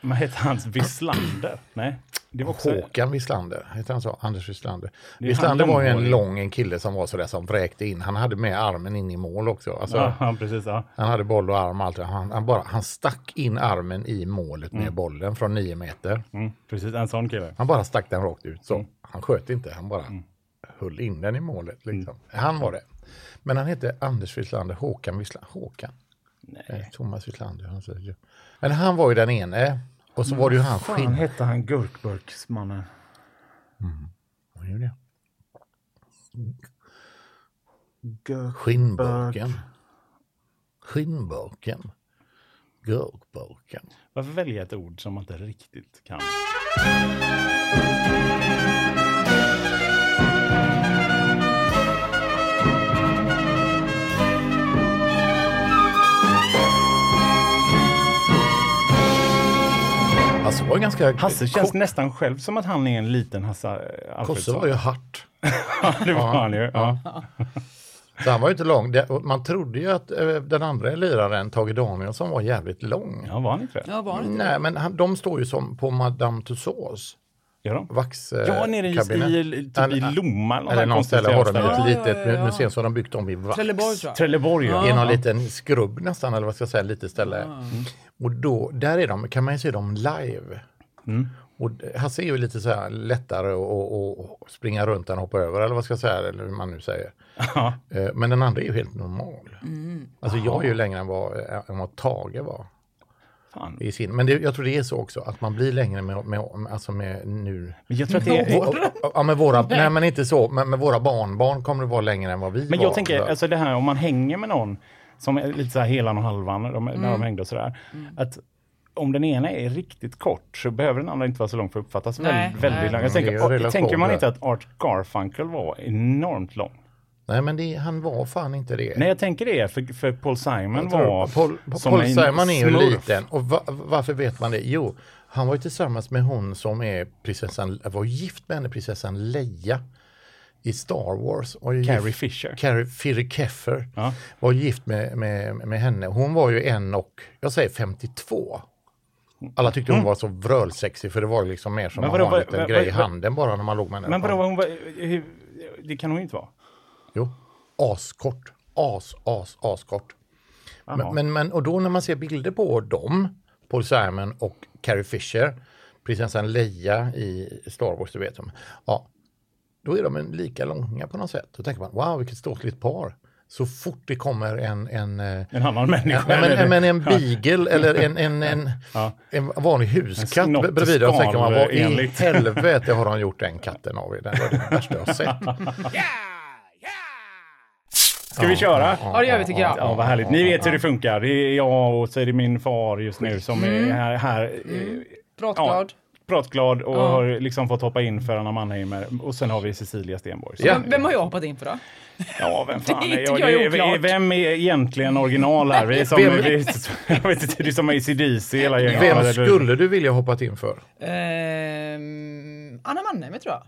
Vad heter hans Wislander? Nej, det var också... Håkan Wislander, heter han så? Anders Wislander. Wislander han var ju en lång en kille som var sådär som vräkte in. Han hade med armen in i mål också. Alltså, Ja, ja, precis. Ja. Han hade boll och arm allt. Han, han, bara, han stack in armen i målet med bollen från nio meter. Mm, precis, en sån kille. Han bara stack den rakt ut. Så. Mm. Han sköt inte, han bara höll in den i målet. Liksom. Han var det. Men han hette Anders Wislander, Håkan Wislander. Håkan? Nej. Thomas Wislander. Han säger. Men han var ju den ene. Och så var det ju han Fan skinn... hette han Gurkburksmannen? Vad är det? Gurk... Skinnburken. Skinnburken. Gurkburken. Varför välja ett ord som man inte riktigt kan? Var ju ganska... Hasse känns nästan själv som att han är en liten Hasse Alfredsson. var ju hart. Ja, det var han ju. Ja. Så han var ju inte lång. Man trodde ju att eh, den andra liraren, Tage Danielsson, var jävligt lång. ja, var han inte det? Ja, var det inte Nej, men han, de står ju som på Madame Tussauds Gör de? vax... eh, Ja, nere i, i, typ i Eller- Lomma. eller Eller någon ställe har de ett Ja, litet ja, ja. museum som de byggt om i vax. Trelleborg tror jag. Trelleborg, ja. I någon ja. liten skrubb nästan, eller vad ska jag säga, litet ställe. Och då, där är de, kan man ju se dem live. Mm. Och Hasse är ju lite så här lättare att att- att springa runt än hoppa över, eller vad ska jag säga, eller hur man nu säger. Ja. Eh, Men den andra är ju helt normal. Alltså jag är ju längre än vad, än vad Tage var. Fan. I sin. Men det, jag tror det är så också, att man blir längre med, med, alltså med nu. Men jag tror att det är... Och- och- Ja, med våra, nej men inte så, men med våra barnbarn kommer det vara längre än vad vi Men var. jag tänker, alltså det här om man hänger med någon som är lite så här helan och halvan när de, när de hängde och sådär. Att om den ena är riktigt kort så behöver den andra inte vara så lång för att uppfattas Nej, väldigt, väldigt nej. lång. Jag Mm, det är tänker, tänker man inte att Art Garfunkel var enormt lång? Nej men det, han var fan inte det. Nej, jag tänker det, för, för Paul Simon tror- var Paul, Paul Simon är ju liten. Och va, varför vet man det? Jo, han var ju tillsammans med hon som är prinsessan, var gift med henne, prinsessan Leia i Star Wars. Och Carrie gift, Fisher. Carrie Fisher Keffer Ja. var gift med, med, med henne. Hon var ju en och, jag säger 52. Alla tyckte hon var så vrölsexig för det var liksom mer som att ha en liten grej i handen bara när man låg med henne. Men vadå, hon var, hur, det kan hon ju inte vara. Jo, askort. As, as, askort. Men, men, men, och då när man ser bilder på dem, Paul Simon och Carrie Fisher, prinsessan Leia i Star Wars, du vet. de, Ja, då är de lika långa på något sätt. Då tänker man, wow, vilket ståtligt par. Så fort det kommer en, en, eh, En annan människa. Nej, men, men en beagle eller en, en, en, Ja. en vanlig huskatt En bredvid och tänker man, vad i helvete har de gjort den katten av? Den var det värsta jag har sett. Ska vi köra? Ja, det gör vi tycker jag. Ja, vad härligt. Ni vet hur det funkar. Det är jag och så är det min far just nu som är här, här eh, Pratglad. pratglad och Ja. har liksom fått hoppa in för Anna Mannheimer. Och sen har vi Cecilia Stenborg. Ja. Vem, har jag hoppat in för då? Ja, vem fan Det är jag? jag är. Vem är egentligen original här? Vi är som, Vem- vi är, jag vet inte, det är som ACDC hela gänget. Vem skulle du vilja hoppat in för? Ehm, Anna Mannheimer tror jag.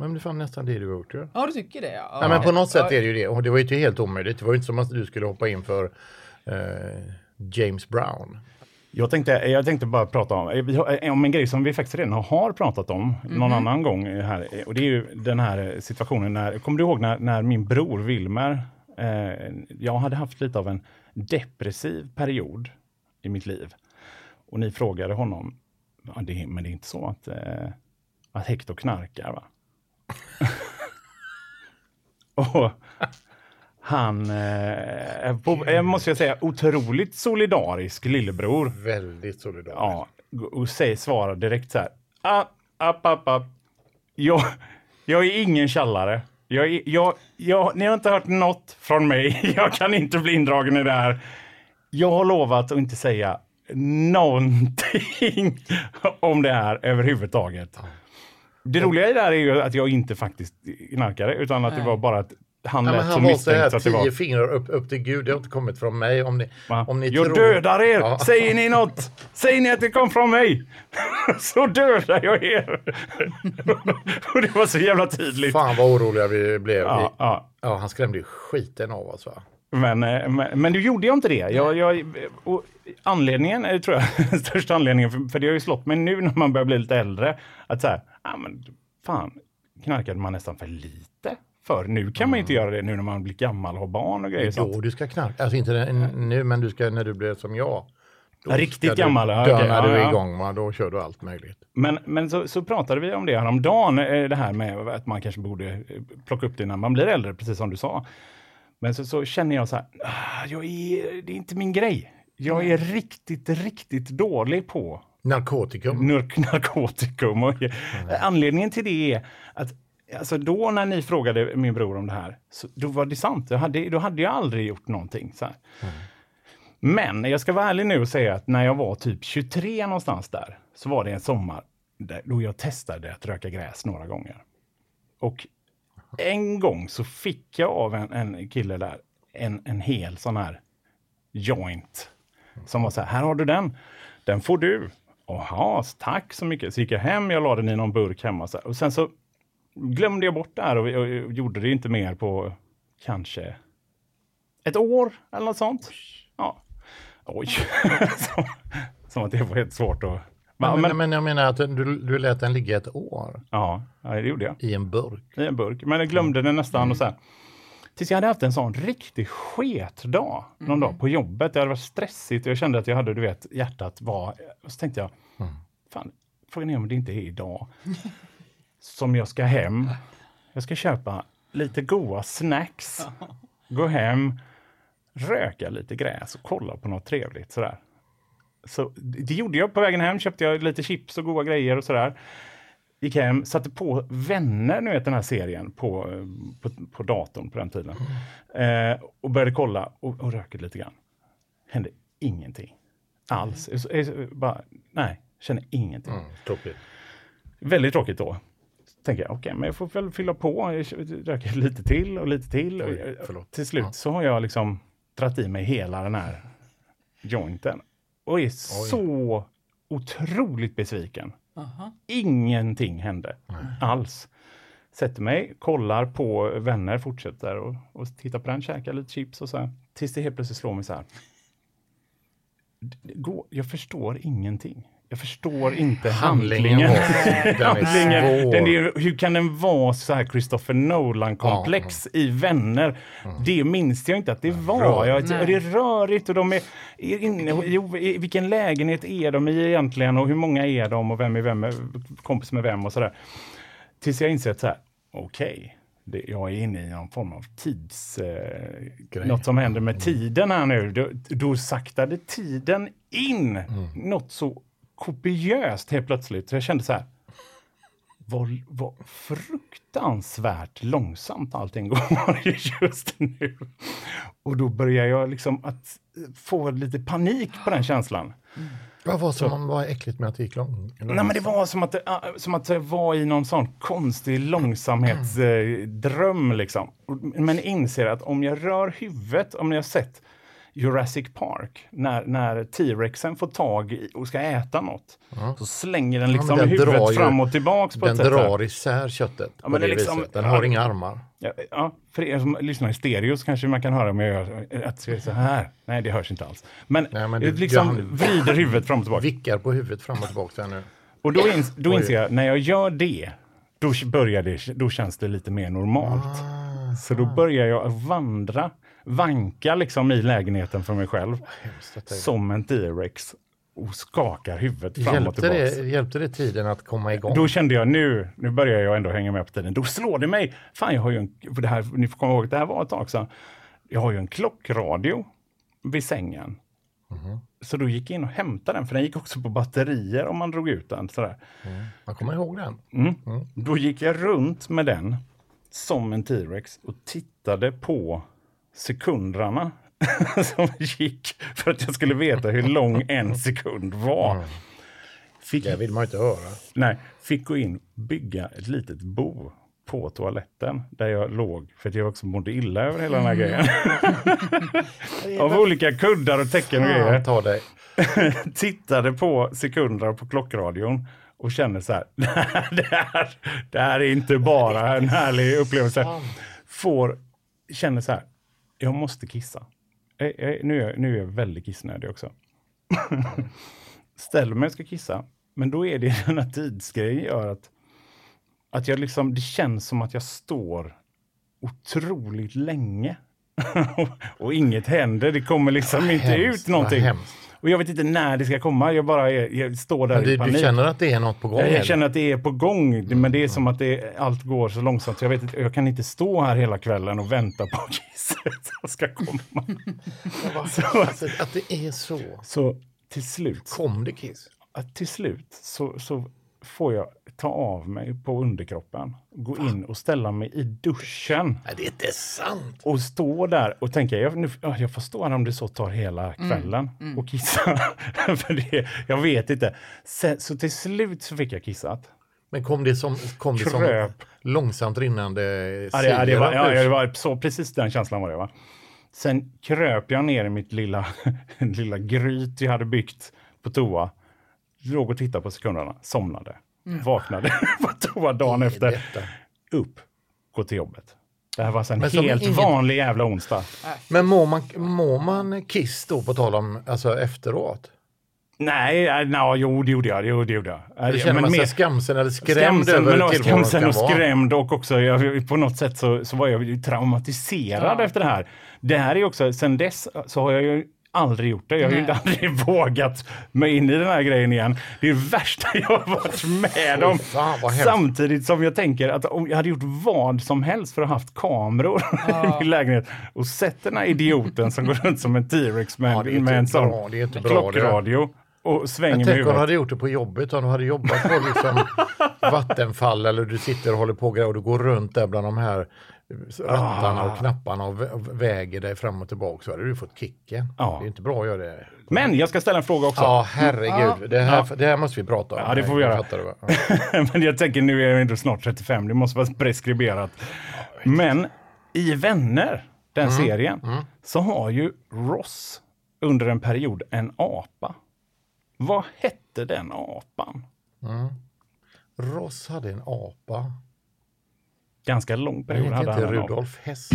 Men det är fan nästan det du har gjort ju. Ja, du tycker det? Ja. Nej, men på något sätt är det ju det. Och det var ju inte helt omöjligt. Det var ju inte som att du skulle hoppa in för eh, James Brown. Jag tänkte, jag tänkte bara prata om, vi har- om en grej som vi faktiskt redan har pratat om någon annan gång här. Och det är ju den här situationen när, kommer du ihåg när, när min bror Wilmer, eh, jag hade haft lite av en depressiv period i mitt liv. Och ni frågade honom, ja, det, är- men det är inte så att, eh, att Hector knarkar va? och han, eh, på, eh, måste jag säga, otroligt solidarisk lillebror. Väldigt solidariskt. Ja, och säger, svarar direkt så här. Ah, app, app, app. Jag, jag är ingen tjallare. Jag, jag, jag, ni har inte hört något från mig. Jag kan inte bli indragen i det här. Jag har lovat att inte säga någonting om det här överhuvudtaget. Det roliga i det här är ju att jag inte faktiskt knarkade, utan att det var bara att han lät så han var så här misstänkt att det tio var... fingrar upp, upp till Gud. Det har inte kommit från mig. Om ni, Va? om ni jag tror... dödar er! Ja. Säger ni något? Säger ni att det kom från mig? så dödar jag er! och det var så jävla tydligt. Fan vad oroliga vi blev. Ja, Ja, ja. han skrämde ju skiten av oss. Va? Men, eh, men, men du gjorde jag inte det. Jag, jag, och anledningen, eh, tror jag, största anledningen, för, för det har ju slått mig nu när man börjar bli lite äldre, att så här, ja men fan, knarkade man nästan för lite för. Nu kan man inte göra det nu när man blir gammal och har barn och grejer. Jo, du ska knarka. Alltså inte nu, men du ska när du blir som jag. Då Riktigt gammal, Dö okej, när du är igång. Va? Då kör du allt möjligt. Men, men så, så pratade vi om det häromdagen, eh, det här med att man kanske borde eh, plocka upp det när man blir äldre, precis som du sa. Men så, så känner jag så här, ah, jag är, det är inte min grej. Jag är riktigt, riktigt dålig på Narkotikum. nark- narkotikum. Och, Anledningen till det är att alltså då när ni frågade min bror om det här, så, då var det sant. Jag hade, då hade jag aldrig gjort någonting. Så här. Men jag ska vara ärlig nu och säga att när jag var typ 23 någonstans där, så var det en sommar där, då jag testade att röka gräs några gånger. Och en gång så fick jag av en, en kille där en, en hel sån här joint. Som var så här, här har du den. Den får du. Jaha, tack så mycket. Så gick jag hem, jag la den i någon burk hemma. Så. Och sen så glömde jag bort det här och, och, och gjorde det inte mer på kanske ett år eller något sånt. Ja. Oj, som, som att det var helt svårt att... Men, Men, men, jag menar att du, du lät den ligga ett år ja, det gjorde jag. i en burk. i en burk. Men jag glömde den nästan och så här. Tills jag hade haft en sån riktig sketdag någon dag på jobbet. Det hade varit stressigt och jag kände att jag hade, du vet, hjärtat var... Och så tänkte jag, fan, frågan är om det inte är idag som jag ska hem. Jag ska köpa lite goda snacks, gå hem, röka lite gräs och kolla på något trevligt sådär. Så det gjorde jag på vägen hem, köpte jag lite chips och goda grejer och sådär. Gick hem, satte på Vänner, nu vet den här serien, på, eh, på, på datorn på den tiden. Eh, och började kolla och, och röka lite grann. Hände ingenting. Alls. Jag, jag, jag, bara, nej, känner ingenting. Mm, tråkigt. Väldigt tråkigt då. Så tänker jag, okej, men jag får väl fylla på. Jag röker lite till och lite till. Och Oj, förlåt. till slut Ja. så har jag liksom dratt i mig hela den här jointen. Och är så otroligt besviken. Aha. Ingenting hände alls. Sätter mig, kollar på vänner, fortsätter och, och tittar på den, käkar lite chips och så här. Tills det helt plötsligt slår mig så här. Går- Jag förstår ingenting. Jag förstår inte Handlingen handlingen. var, den är Handlingen, svår. den är, hur kan den vara så här Christopher Nolan-komplex i Vänner? Det minns jag inte att det var. Jag, Nej. det är rörigt och de är, är inne, jo, i vilken lägenhet är de i egentligen och hur många är de och vem är vem, kompis med vem och sådär. Tills jag inser att så här, okej, det, jag är inne i någon form av tids... Eh, något som händer med tiden här nu. Då, då saktade tiden in något så kopiöst helt plötsligt. Så jag kände så här, vad, vad fruktansvärt långsamt allting går just nu. Och då börjar jag liksom att få lite panik på den känslan. Vad var som var äckligt med att det gick lång? Nej, men det var som att, ah, som att det var i någon sån konstig långsamhetsdröm. liksom. Men inser att om jag rör huvudet, om jag sett Jurassic Park, när, när T-rexen får tag i och ska äta något, så slänger den liksom den drar huvudet ju- fram och tillbaks på Den ett sätt. drar isär köttet på men det, det liksom- viset. Den ja, har det- inga armar. Ja, ja, för er som lyssnar i stereo så kanske man kan höra om jag gör att det så här. Nej, det hörs inte alls. Men, Nej, men jag du- liksom du- vrider huvudet fram och tillbaka. Vickar på huvudet fram och tillbaka nu. Och då, ins då inser jag, när jag gör det, då börjar det, då känns det lite mer normalt. Ah, Så då börjar jag vandra, vanka liksom i lägenheten för mig själv, som en T-rex och skakar huvudet fram och Hjälpte tillbaka. det, hjälpte det tiden att komma igång? Då kände jag nu, nu börjar jag ändå hänga med på tiden. Då slår det mig, fan jag har ju en, för det här, ni får komma ihåg att det här var ett tag sedan. Jag har ju en klockradio vid sängen. Så då gick jag in och hämtade den, för den gick också på batterier om man drog ut den. Sådär. Man kommer ihåg den. Mm. Då gick jag runt med den som en T-rex och tittade på sekunderna som gick för att jag skulle veta hur lång en sekund var. Fick, Det vill man inte höra. nej, fick gå in bygga ett litet bo på toaletten där jag låg för att jag också mådde illa över hela den här grejen. Av olika kuddar och täcken och grejer. Ta dig. Tittade på sekunder på klockradion och kände så här, det här, det här är inte bara en härlig upplevelse. Får, känner så här, jag måste kissa. Eh, eh, Nu är, jag- nu är jag väldigt kissnödig också. Ställer mig och ska kissa, men då är det den här tidsgrejen gör att, att jag liksom, det känns som att jag står otroligt länge. och inget händer, det kommer liksom inte Hemskt, ut någonting. hemskt. Och jag vet inte när det ska komma, jag bara är, jag står där Men i du, panik. du känner att det är något på gång? jag, jag känner att det är på gång, men det är som att det, allt går så långsamt. Så jag, vet inte, jag kan inte stå här hela kvällen och vänta på kisset som ska komma. så, Alltså, att det är så. så till slut, Kom det kiss? att till slut så, så får jag ta av mig på underkroppen, gå in och ställa mig i duschen. Nej, det är inte sant. Och stå där och tänka, jag, nu, ja, jag får stå här om det så tar hela kvällen och kissa. För det, jag vet inte. Sen, så till slut så fick jag kissat. Men kom det som, kom det som långsamt rinnande Ja, det, ja, det, var, ja, det var så precis den känslan var det. Va? Sen kröp jag ner i mitt lilla, lilla gryt jag hade byggt på toa. Låg och tittade på sekunderna, somnade. Vaknade på toa dagen efter. Detta. Upp, gå till jobbet. Det här var alltså en Men helt inget- vanlig jävla onsdag. Men mår man, mår man kiss då på tal om alltså efteråt? Nej, äh, no, jo det gjorde jag. Jo, det gjorde jag. Äh, Eller känner men man sig mer- skamsen eller skrämd Skamsen, över men skamsen och skrämd och också jag, på något sätt så, så var jag ju traumatiserad Ja. efter det här. Det här är också, sen dess så har jag ju aldrig gjort det. Jag har ju aldrig vågat mig in i den här grejen igen. Det är det värsta jag har varit med om. fan. Samtidigt som jag tänker att om jag hade gjort vad som helst för att ha haft kameror i min lägenhet och sett den här idioten som går runt som en T-rex med, Ja, med en sån bra, det är inte bra, det. klockradio och svänger Men med tänk om du huvudet. hade gjort det på jobbet, om du hade jobbat på liksom Vattenfall eller du sitter och håller på och du går runt där bland de här rattarna Ah. och knapparna och vä- väger dig fram och tillbaka så hade du fått kicken. Ja. Det är inte bra att göra det. Men jag ska ställa en fråga också. Ja, herregud. Det, här, Ja. det här måste vi prata om. Ja, det får vi Jag göra. va? Men jag tänker nu är jag ändå snart 35, det måste vara preskriberat. Men i Vänner, den serien, så har ju Ross under en period en apa. Vad hette den apan? Ross hade en apa. Ganska lång Men period hade inte han apa. Rudolf Hess?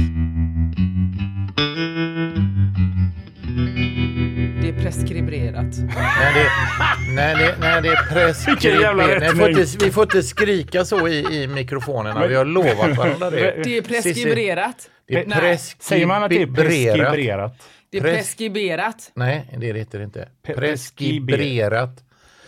Det är preskriberat. Nej, det, nej, det, nej, det är preskriberat. Nej, vi, får inte, vi får inte skrika så i, i mikrofonerna. Vi har lovat varandra det. Det är preskriberat. Det är Nej, Säger man att det är preskriberat. preskriberat? det är pres- preskriberat. Nej, det heter det inte. Preskriberat.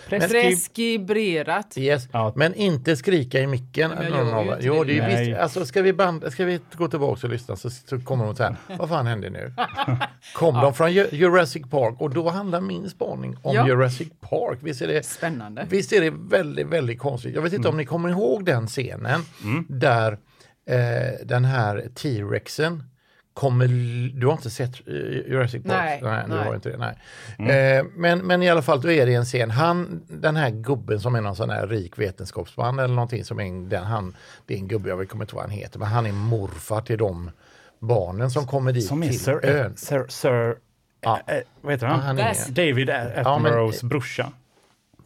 Preskriberat. Yes. Ja. Men inte skrika i micken. Men jag någon gör ju Jo, det. är Nej. visst, alltså, ska, vi band, ska vi gå tillbaka och lyssna så, så kommer de så här. Vad fan hände nu? Kom de från Ju- Jurassic Park? Och då handlar min spaning om Ja. Jurassic Park. Visst är det Spännande. Visst är det väldigt, väldigt konstigt. Jag vet inte om ni kommer ihåg den scenen där eh, den här T-rexen kommer... Du har inte sett eh, Jurassic Park? Nej, nej, du nej. har inte det. Nej. Eh, men, men i alla fall, då är det en scen. Han, den här gubben som är någon sån här rik vetenskapsman eller någonting som är en, den, han, det är en gubbe, jag kommer inte ihåg vad han heter, men han är morfar till de barnen som kommer dit Som är till Sir, ön. Sir, Sir Ja. eh, vad heter Ja, han? han är, That's- David Attenboroughs brorsa.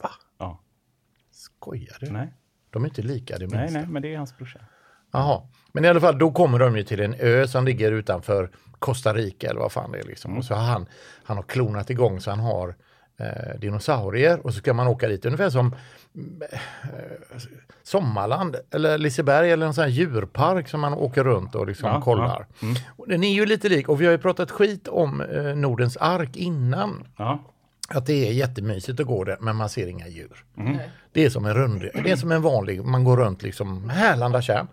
Va? Ja. Skojar du? Nej, De är inte lika det minsta. nej, nej, men det är hans brorsa. Jaha, men i alla fall då kommer de ju till en ö som ligger utanför Costa Rica eller vad fan det är liksom. Och så har han, han har klonat igång så han har eh, dinosaurier och så ska man åka dit ungefär som mm, eh, Sommarland eller Liseberg eller en sån här djurpark som man åker runt och liksom Ja, kollar. Och den är ju lite lik och vi har ju pratat skit om eh, Nordens ark innan. Ja. Att det är jättemysigt att gå där men man ser inga djur. Det är som en rund, det är som en vanlig, man går runt liksom Härlanda tjärn.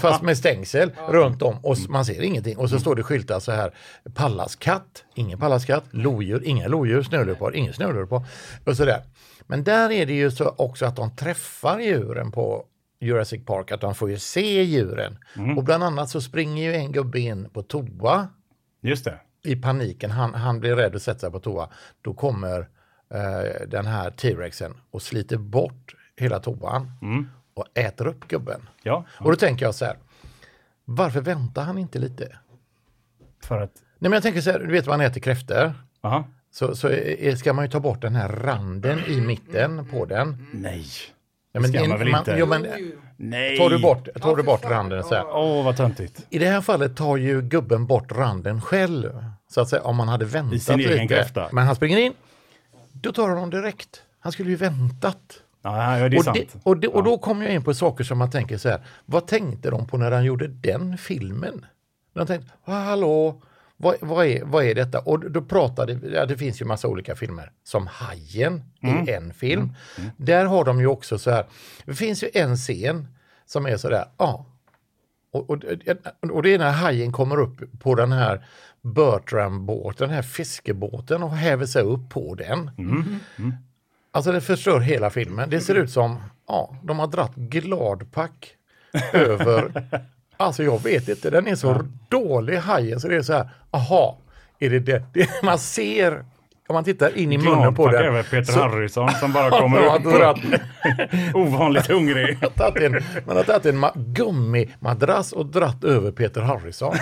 Fast med stängsel runt om och s- man ser ingenting. Och så står det skyltar så här Pallaskatt, ingen pallaskatt, lodjur, inga lodjur, snöleopard, ingen snöleopard. Och sådär. Men där är det ju så också att de träffar djuren på Jurassic Park, att de får ju se djuren. Och bland annat så springer ju en gubbe in på toa Just det. I paniken, han, han blir rädd och sätter sig på toa, då kommer eh, den här T-rexen och sliter bort hela toan och äter upp gubben. Ja, Och då tänker jag så här, varför väntar han inte lite? för att... Nej men jag tänker så här, du vet vad han äter kräftor? Aha. Så, så ska man ju ta bort den här randen i mitten på den. Nej. Ja, Det ska man väl man- inte? Jo, men, Nej. tar du bort, tar du bort randen så här. Åh, vad töntigt. I det här fallet tar ju gubben bort randen själv. Så att säga, om man hade väntat I sin egen lite. kräfta. Men han springer in, då tar han direkt. Han skulle ju väntat. Ja, ja, det är och, sant. det, och, det, och då kommer jag in på saker som man tänker så här, vad tänkte de på när han gjorde den filmen? De tänkte, hallå, vad, vad, är, vad är detta? Och då pratade, ja, det finns ju massa olika filmer, som Hajen i en film. Där har de ju också så här, det finns ju en scen som är så där, ja, och, och, och det är när hajen kommer upp på den här Bertram-båten, den här fiskebåten och häver sig upp på den. Alltså det förstör hela filmen. Det ser ut som, ja, de har dratt gladpack över, alltså jag vet inte, den är så dålig hajen så det är så här, aha, är det det? det man ser, om man tittar in i munnen på den. över Peter så- Harrison som bara kommer upp dratt, ovanligt hungrig. en, man har tagit en ma- gummimadrass och dratt över Peter Harrison.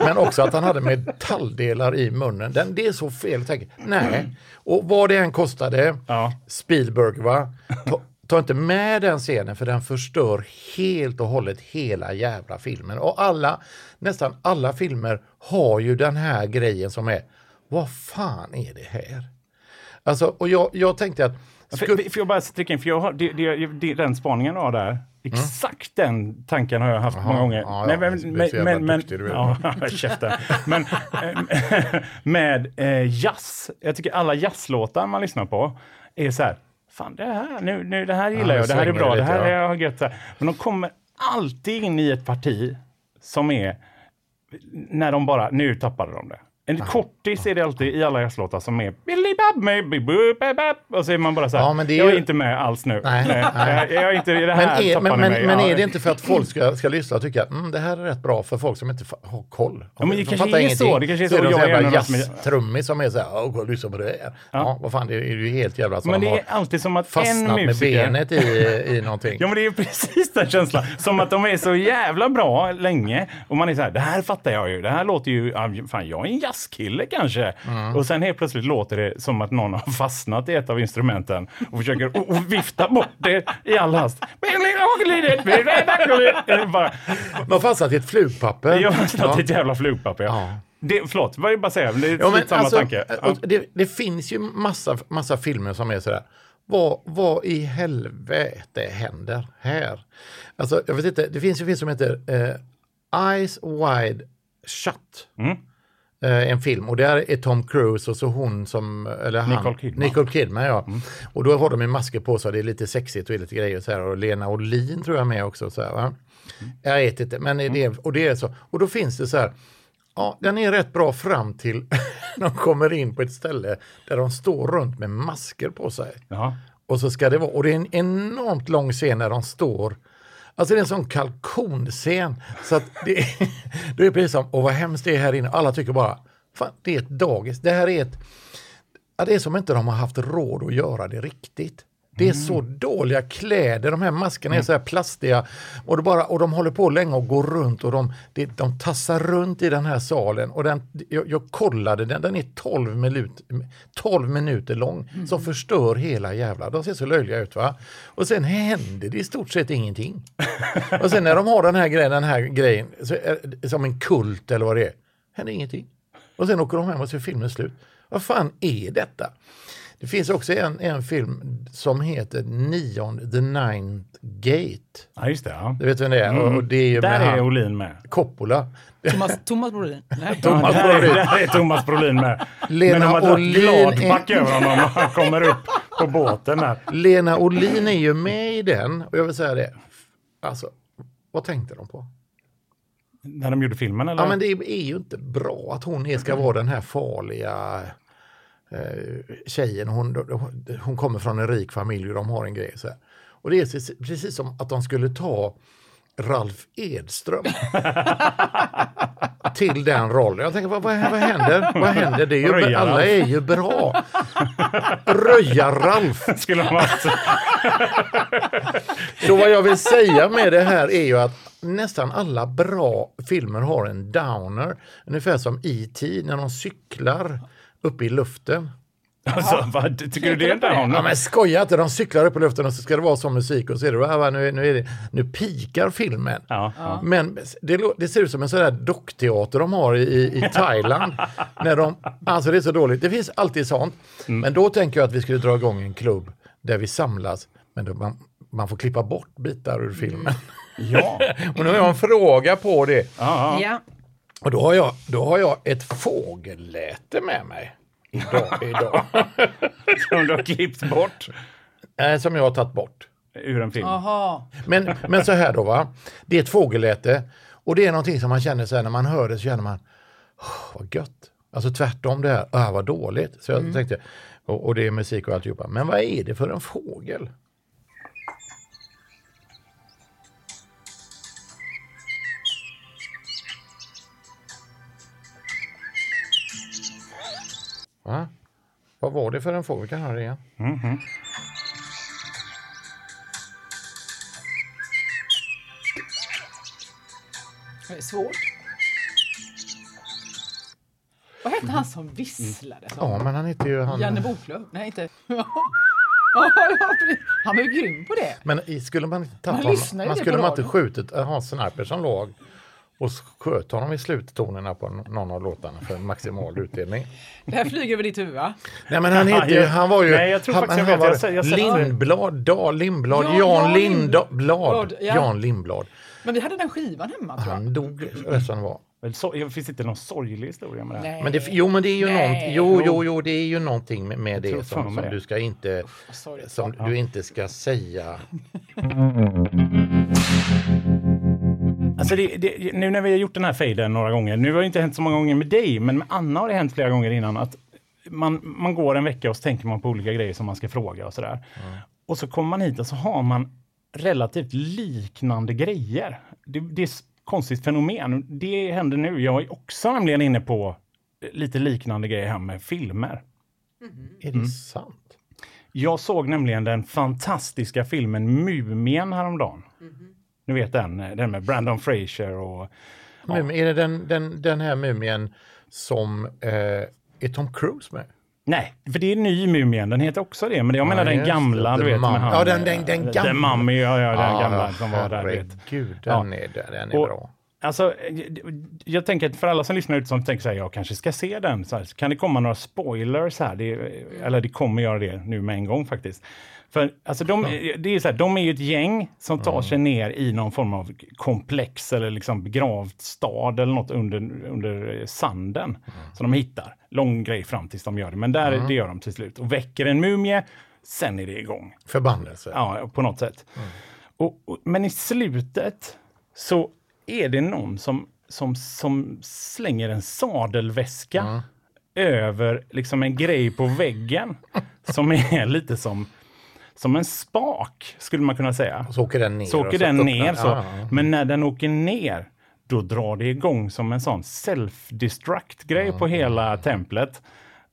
Men också att han hade metalldelar i munnen. Den, det är så fel. Tänker, nej. Och vad det än kostade, Ja. Spielberg va, ta, inte med den scenen för den förstör helt och hållet hela jävla filmen. Och alla, nästan alla filmer har ju den här grejen som är, vad fan är det här? Alltså, och jag, jag tänkte att För, för jag bara sticka in, för jag har, det, det, det, den spaningen jag där, exakt den tanken har jag haft Jaha, många gånger. ja, men, är men, så men, men, men, duktig, du ja. Men eh, med eh, jazz, jag tycker alla jazzlåtar man lyssnar på är så här, fan det här, nu, nu, det här gillar Ja, jag, det här är bra, det lite, här ja. är gött. Men de kommer alltid in i ett parti som är när de bara, nu tappade de det. En kortis är det alltid i alla jazzlåtar som är Billy Bob, maybe boop, boop. och så är man bara så här, Ja, men det är jag är ju- inte med alls nu. Nej, Nej, nej. Jag, är inte i det Men, här är, men, ni men, mig. men Ja. är det inte för att folk ska, ska lyssna och tycka att mm, det här är rätt bra för folk som inte har koll? Ja, men det De kanske är ingenting. så, det kanske är så. är så är jävla de som är- jazztrummis som är så här, och lyssna på det här. Ja. vad fan, det är ju helt jävla som Men de det är alltid som att en fastnat med musiker... benet i, i någonting. Ja men det är ju precis den känslan. Som att de är så jävla bra länge. Och man är så här, det här fattar jag ju. Det här låter ju, ja, fan jag är en jazzkille kanske. Mm. Och sen helt plötsligt låter det som att någon har fastnat i ett av instrumenten och försöker och, och vifta bort det i all hast. Har fastnat i ett flugpapper. jag har snart Ja. ett jävla flugpapper. Ja. Det, förlåt, vad jag bara säga? Det är Ja, samma alltså, tanke. Ja. det, det finns ju massa, massa filmer som är sådär, vad, vad i helvete händer här? Alltså, jag vet inte, det finns ju en film som heter eh, Eyes Wide Shut. Mm. Eh, en film och där är Tom Cruise och så hon som, eller han, Nicole Kidman. Mm. Nicole Kidman ja. Och då har de en masker på sig, det är lite sexigt och lite grejer så här och Lena Olin tror jag med också. Så här, va? Mm. Jag vet inte, men det, och det är så. Och då finns det så här, Ja, den är rätt bra fram till de kommer in på ett ställe där de står runt med masker på sig. Jaha. Och så ska det vara, och det är en enormt lång scen när de står Alltså det är en sån kalkonscen. Så att det, är, det är precis som, och vad hemskt det är här inne. Alla tycker bara, fan det är ett dagis. Det här är ett, ja, det är som inte de har haft råd att göra det riktigt. Det är så dåliga kläder, de här maskerna är så här plastiga och, bara, och de håller på länge och går runt och de, det, de tassar runt i den här salen. Och den, jag, jag kollade den, den är 12, minut, 12 minuter lång som förstör hela jävla, de ser så löjliga ut va. Och sen händer det i stort sett ingenting. och sen när de har den här grejen, den här grejen så som en kult eller vad det är, händer ingenting. Och sen åker de hem och ser filmen slut. Vad fan är detta? Det finns också en, en film som heter Neon the Ninth Gate. Ja, just det. Ja. Du vet vem det är? Och, och det är ju Där med är han, Olin med. Coppola. Thomas, Thomas Brolin. Nej. Thomas ja, där, är, Brolin. där är Thomas Brolin med. Lena Men de har Olin gladpack är- över honom och han kommer upp på båten där. Lena Olin är ju med i den och jag vill säga det. Alltså, vad tänkte de på? När de gjorde filmen eller? Ja men det är ju inte bra att hon är, ska vara den här farliga tjejen. Hon, hon- kommer från en rik familj och de har en grej så här. Och det är precis- som att de skulle ta Ralf Edström till den rollen. Jag tänker, vad, vad, vad händer? Vad händer? Det är ju, alla är ju bra. Röja-Ralf. Skulle Så vad jag vill säga med det här är ju att nästan alla bra filmer har en downer. Ungefär som E.T. när de cyklar uppe i luften. alltså, vad, Tycker du det är en Ja, down? men skoja inte, de cyklar upp i luften och så ska det vara som musik och så är det, "Ah, va, nu, nu, är det nu pikar filmen. Ja. Men det, det ser ut som en sån där dockteater de har i, i, Thailand. när de, alltså det är så dåligt. Det finns alltid sånt. Men då tänker jag att vi skulle dra igång en klubb där vi samlas, men då man, man får klippa bort bitar ur filmen. Ja. Och nu har jag en fråga på det. Ja, ja. Ja. Och då har jag, då har jag ett fågelläte med mig. Idag, idag. Som du har klippt bort Eh, som jag har tagit bort. ur en film. Jaha. Men, men så här då va, det är ett fågelläte och det är någonting som man känner så här när man hör det så känner man, "Åh, vad gött. Alltså tvärtom det här, ah, vad dåligt. Så jag tänkte, och, och det är musik och alltihopa, men vad är det för en fågel? Va? Vad var det för en fågel? Vi kan höra det igen. Det är svårt. Vad hette han som visslade? Så? Ja, men han heter ju han... Janne Boklöv? Nej, inte... Han var ju grym på det. Men skulle man inte Man tappa honom? lyssnar ju Man skulle man inte skjutit ha en sniper som låg och sköt honom i sluttonerna på någon av låtarna för en maximal utdelning. Det här flyger över ditt huvud, va? Nej men han heter ju, han var ju, Nej, jag tror han, jag han var Jag jag Lindblad, Dal Lindblad, Ja, Jan Jan Lindblad, Lindblad, ja. Jan Lindblad. Men vi hade den skivan hemma, tror jag. Han dog resten var. Väl Så, finns inte någon sorglig historia med det här? Nej. Men det, jo men det är ju Nej. någonting, jo, jo, jo, det är ju någonting med, med det som, som det. du ska inte, som du inte ska säga. Alltså det, det, nu när vi har gjort den här fejden några gånger, nu har det inte hänt så många gånger med dig, men med Anna har det hänt flera gånger innan att man, man går en vecka och så tänker man på olika grejer som man ska fråga och sådär. Och så kommer man hit och så har man relativt liknande grejer. Det, det är ett konstigt fenomen. Det händer nu. Jag är också nämligen inne på lite liknande grejer här med filmer. Är Mm. det sant? Jag såg nämligen den fantastiska filmen Mumien häromdagen. Ni vet den, den med Brandon Fraser och Men är det den, den, den här mumien som eh, är Tom Cruise med? Nej, för det är en ny Mumien. Den heter också det. Men jag menar den gamla, du vet. Med han, Ja, den- den- den gamla. The Mummy, ja, ja, den Ja, gamla som var där. Herregud, Ja. den är, den är Och- bra. Alltså, jag, jag tänker att för alla som lyssnar ut som tänker så här, jag kanske ska se den. Så här, så kan det komma några spoilers här? Det, eller det kommer göra det nu med en gång faktiskt. För alltså, de, det är så här, de är ju ett gäng som tar sig ner i någon form av komplex eller liksom begravd stad eller något under, under sanden som de hittar. Lång grej fram tills de gör det, men där, det gör de till slut. Och väcker en mumie, sen är det igång. Förbannelse. Ja, på något sätt. Och, och, men i slutet så är det någon som, som, som slänger en sadelväska över liksom en grej på väggen som är lite som, som en spak, skulle man kunna säga. Så åker den ner. Så åker den ner. Så. Ja, ja. Men när den åker ner, då drar det igång som en sån self-destruct-grej på hela templet.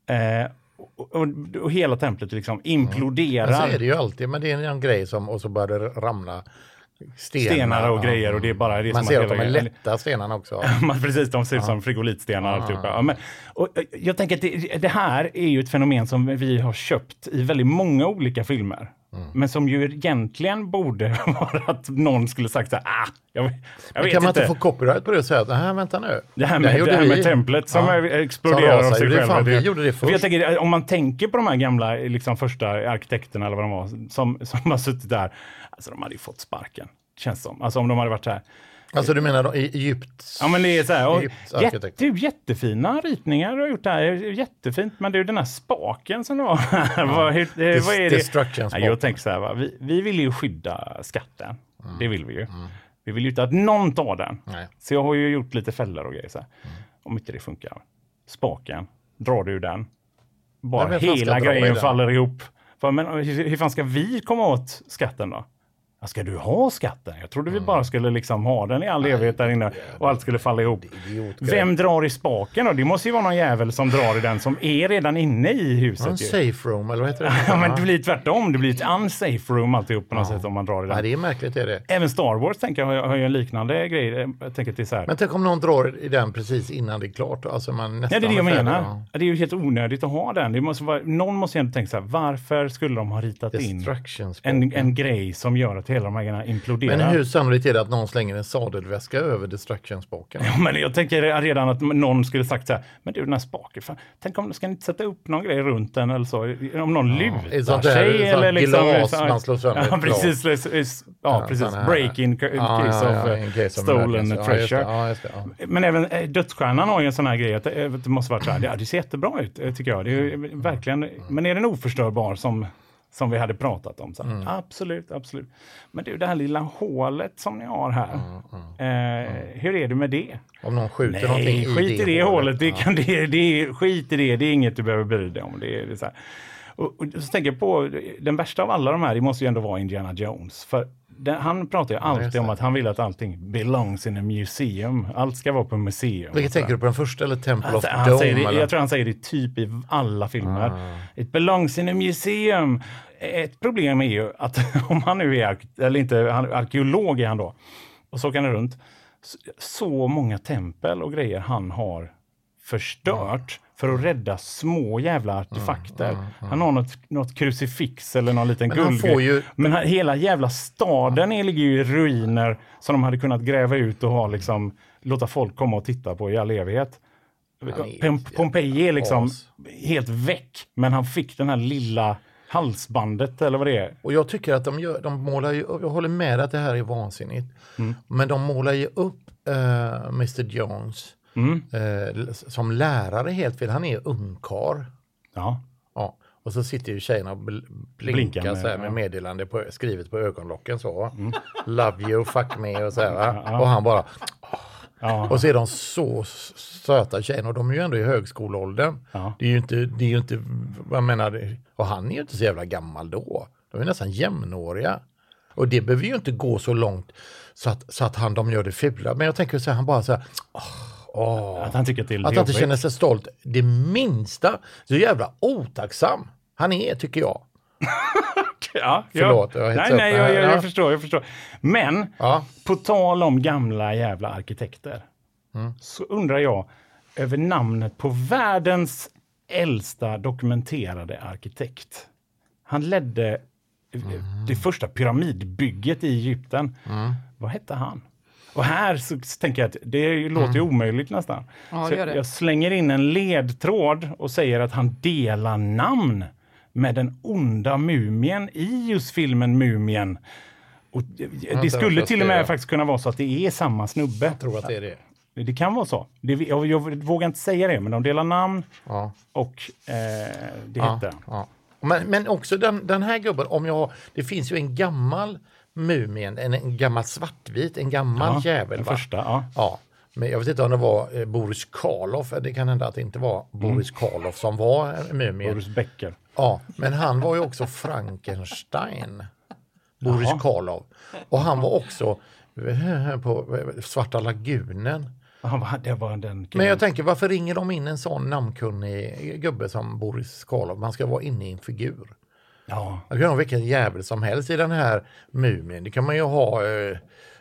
Eh, och, och, och hela templet liksom imploderar. Men så är det ju alltid, men det är en grej som, och så börjar det ramla stenar. stenar och Ja. grejer och det är bara det Man som ser att de är lätta stenarna också. Man, precis, de ser ut som frigolitstenar. Typ. Ja, men, och, eh, jag tänker att det, det här är ju ett fenomen som vi har köpt i väldigt många olika filmer. Mm. Men som ju egentligen borde vara att någon skulle sagt så här, ah, jag, jag Men vet kan man inte. få copyright på det och säga att nej, vänta nu. Det här med, gjorde det här med templet som Ja. exploderar av sig Det är själv. fan, vi gjorde det För jag först. tänker, om man tänker på de här gamla liksom, första arkitekterna eller vad de var, som, som har suttit där. Alltså de hade ju fått sparken, känns som. Alltså om de hade varit så här. Alltså du menar då, i Egypt? Ja men det är så här, och, jätte, du, jättefina ritningar du har gjort där, jättefint. Men du den här spaken som det var här, vad, hur, eh, vad är det? destruction Ja, jag tänker så här, va? Vi, vi vill ju skydda skatten. Det vill vi ju. Vi vill ju inte att någon tar den. Nej. Så jag har ju gjort lite fällor och grejer. Så här. Om inte det funkar. Spaken, drar du den. Bara hela grejen faller ihop. För, men hur, hur fan ska vi komma åt skatten då? "Ja, Ska du ha skatten? Jag trodde vi bara skulle liksom ha den i all evighet där inne och allt skulle falla ihop. Vem drar i spaken då? Det måste ju vara någon jävel som drar i den som är redan inne i En huset. ju. safe room, eller vad heter det? Ja, men det blir tvärtom. Det blir ett unsafe room alltihop på något sätt om man drar i Nej, den. det är märkligt är det. Även Star Wars tänker jag har, ju en liknande grej. Jag tänker är så här. Men tänk om någon drar i den precis innan det är klart. Alltså man Ja, nästan det är det jag menar. ja. Ja, Det är ju helt onödigt att ha den. Det måste vara, någon måste ju ändå tänka så här, varför skulle de ha ritat in en, en grej som gör att hela de här grejerna imploderar? Men hur sannolikt är det att någon slänger en sadelväska över destruction-spaken? Ja, men jag tänker redan att någon skulle sagt så här, men du den här spaken, fan, tänk om ska inte sätta upp någon grej runt den eller så? Om någon lutar sånt där- sig sånt eller liksom... glas man slår sönder Ja, precis. Ja, Ja, precis. sån här- Break-in ca- Ja, case ja, of ja, in case of stolen. Ja, det. treasure. Ja, det, ja. Men även eh, Dödsstjärnan har ju en sån här grej att eh, det måste vara så här, ja, det ser jättebra ut eh, tycker jag. Det är ju verkligen, men är den oförstörbar som, som vi hade pratat om? Så, Mm. Absolut, absolut. Men du, det här lilla hålet som ni har här, eh, hur är det med det? Om någon skjuter någonting Nej, i skit i det hålet. Det Ja. kan, det, det, skit i det, det är inget du behöver bry dig om. Det det så. Och, och så tänker jag på, den värsta av alla de här, det måste ju ändå vara Indiana Jones. För den, han pratar ju alltid det. om att han vill att allting belongs in a museum. Allt ska vara på museum. Vilket tänker du på den första eller Temple of Alltså, han Dome? säger det, eller? jag tror han säger det typ i alla filmer. Ah. It belongs in a museum. Ett problem är ju att om han nu är, eller inte, han, arkeolog är han då, och så kan det runt, så många tempel och grejer han har förstört för att rädda små jävla artefakter. Han har något, något krucifix eller någon liten guldgrej. ju- Men han, hela jävla staden är, ligger ju i ruiner som de hade kunnat gräva ut och ha liksom, låta folk komma och titta på i all evighet. Pom- Pompeji är liksom as. helt väck, men han fick den här lilla halsbandet eller vad det är. Och jag tycker att de, gör, de målar ju jag håller med att det här är vansinnigt, Mm. men de målar ju upp eh, Mr Jones Mm. eh, som lärare helt fel. Han är ungkar. Ja. Ja. Och så sitter ju tjejerna och bl- blinkar, med, så här med ja. Mm. meddelande på, skrivet på ögonlocken så. Love you, fuck me och så här. Va? Och han bara... Ja. Och så är de så söta tjejerna och de är ju ändå i högskoleåldern. Ja. Det är ju inte, det är ju inte, jag menar, och han är ju inte så jävla gammal då. De är nästan jämnåriga. Och det behöver ju inte gå så långt så att, så att han, de gör det fula. Men jag tänker så här, han bara så här, åh, åh. Att han tycker att det är Att han inte känner sig stolt det minsta. Så jävla otacksam han är tycker jag. Ja, Förlåt, ja. jag Nej, nej, jag, jag, Ja. jag förstår, jag förstår. Men Ja. på tal om gamla jävla arkitekter Mm. så undrar jag över namnet på världens äldsta dokumenterade arkitekt. Han ledde eh, Mm. det första pyramidbygget i Egypten. Vad hette han? Och här så tänker jag att det låter ju omöjligt nästan. Ja, så jag slänger in en ledtråd och säger att han delar namn med den onda mumien i just filmen Mumien. Och det, skulle till och med faktiskt kunna vara så att det är samma snubbe. Jag tror att det är det. Det kan vara så. Det, jag, jag vågar inte säga det, men de delar namn Ja. och eh, det Ja, hette. ja. Men, men också den, den här gubben, om jag det finns ju en gammal mumien, en, en gammal svartvit, en gammal jävel. den va? första. Ja. Ja, men jag vet inte om det var eh, Boris Karloff, det kan hända att det inte var Boris Karloff som var en mumien. Boris Becker. Ja, men han var ju också Frankenstein. Boris Jaha. Karloff. Och han var också eh, på eh, Svarta lagunen. Var, det var den Men jag tänker, varför ringer de in en sån namnkunnig gubbe som Boris Karloff? Man ska vara inne i en figur. Ja. Man kan ha vilken jävel som helst i den här mumien. Det kan man ju ha eh,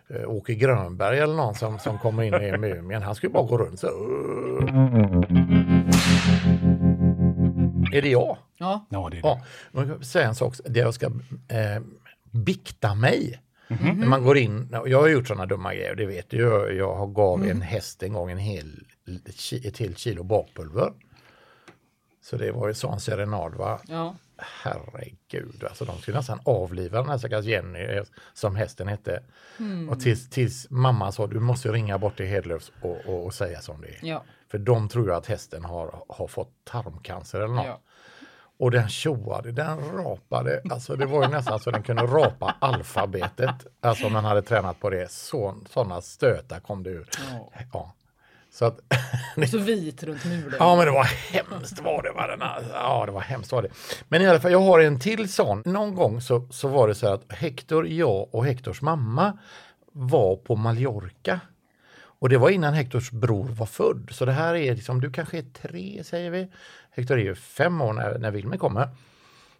eh, Åke Grönberg eller någon som, som kommer in i mumien. Han ska ju bara gå runt så. Är det jag? Ja. ja, det är det. Ja, man kan säga en sak, det jag ska eh, bikta mig. När man går in, jag har gjort sådana dumma grejer, det vet du ju. Jag har gav en häst en gång en hel, ett helt kilo bakpulver. Så det var ju sån serenad va. Ja. Herregud, alltså de skulle nästan avliva den här stackars Jenny som hästen hette. Och tills, tills mamma sa du måste ringa bort till Hedlöfs och, och, och säga som det är. Ja. För de tror ju att hästen har, har fått tarmcancer eller något. Ja. Och den tjoade, den rapade, alltså det var ju nästan så den kunde rapa alfabetet. Alltså om man hade tränat på det. Så, sådana stötar kom det ur. Ja. Ja. Så att, Så vit runt mulen. ja men det var hemskt var det. Var den. Ja det var hemskt var det. Men i alla fall, jag har en till sån. Någon gång så, så var det så här att Hector, jag och Hectors mamma var på Mallorca. Och det var innan Hectors bror var född. Så det här är liksom, du kanske är tre säger vi. Hector är ju fem år när, när Wilmer kommer.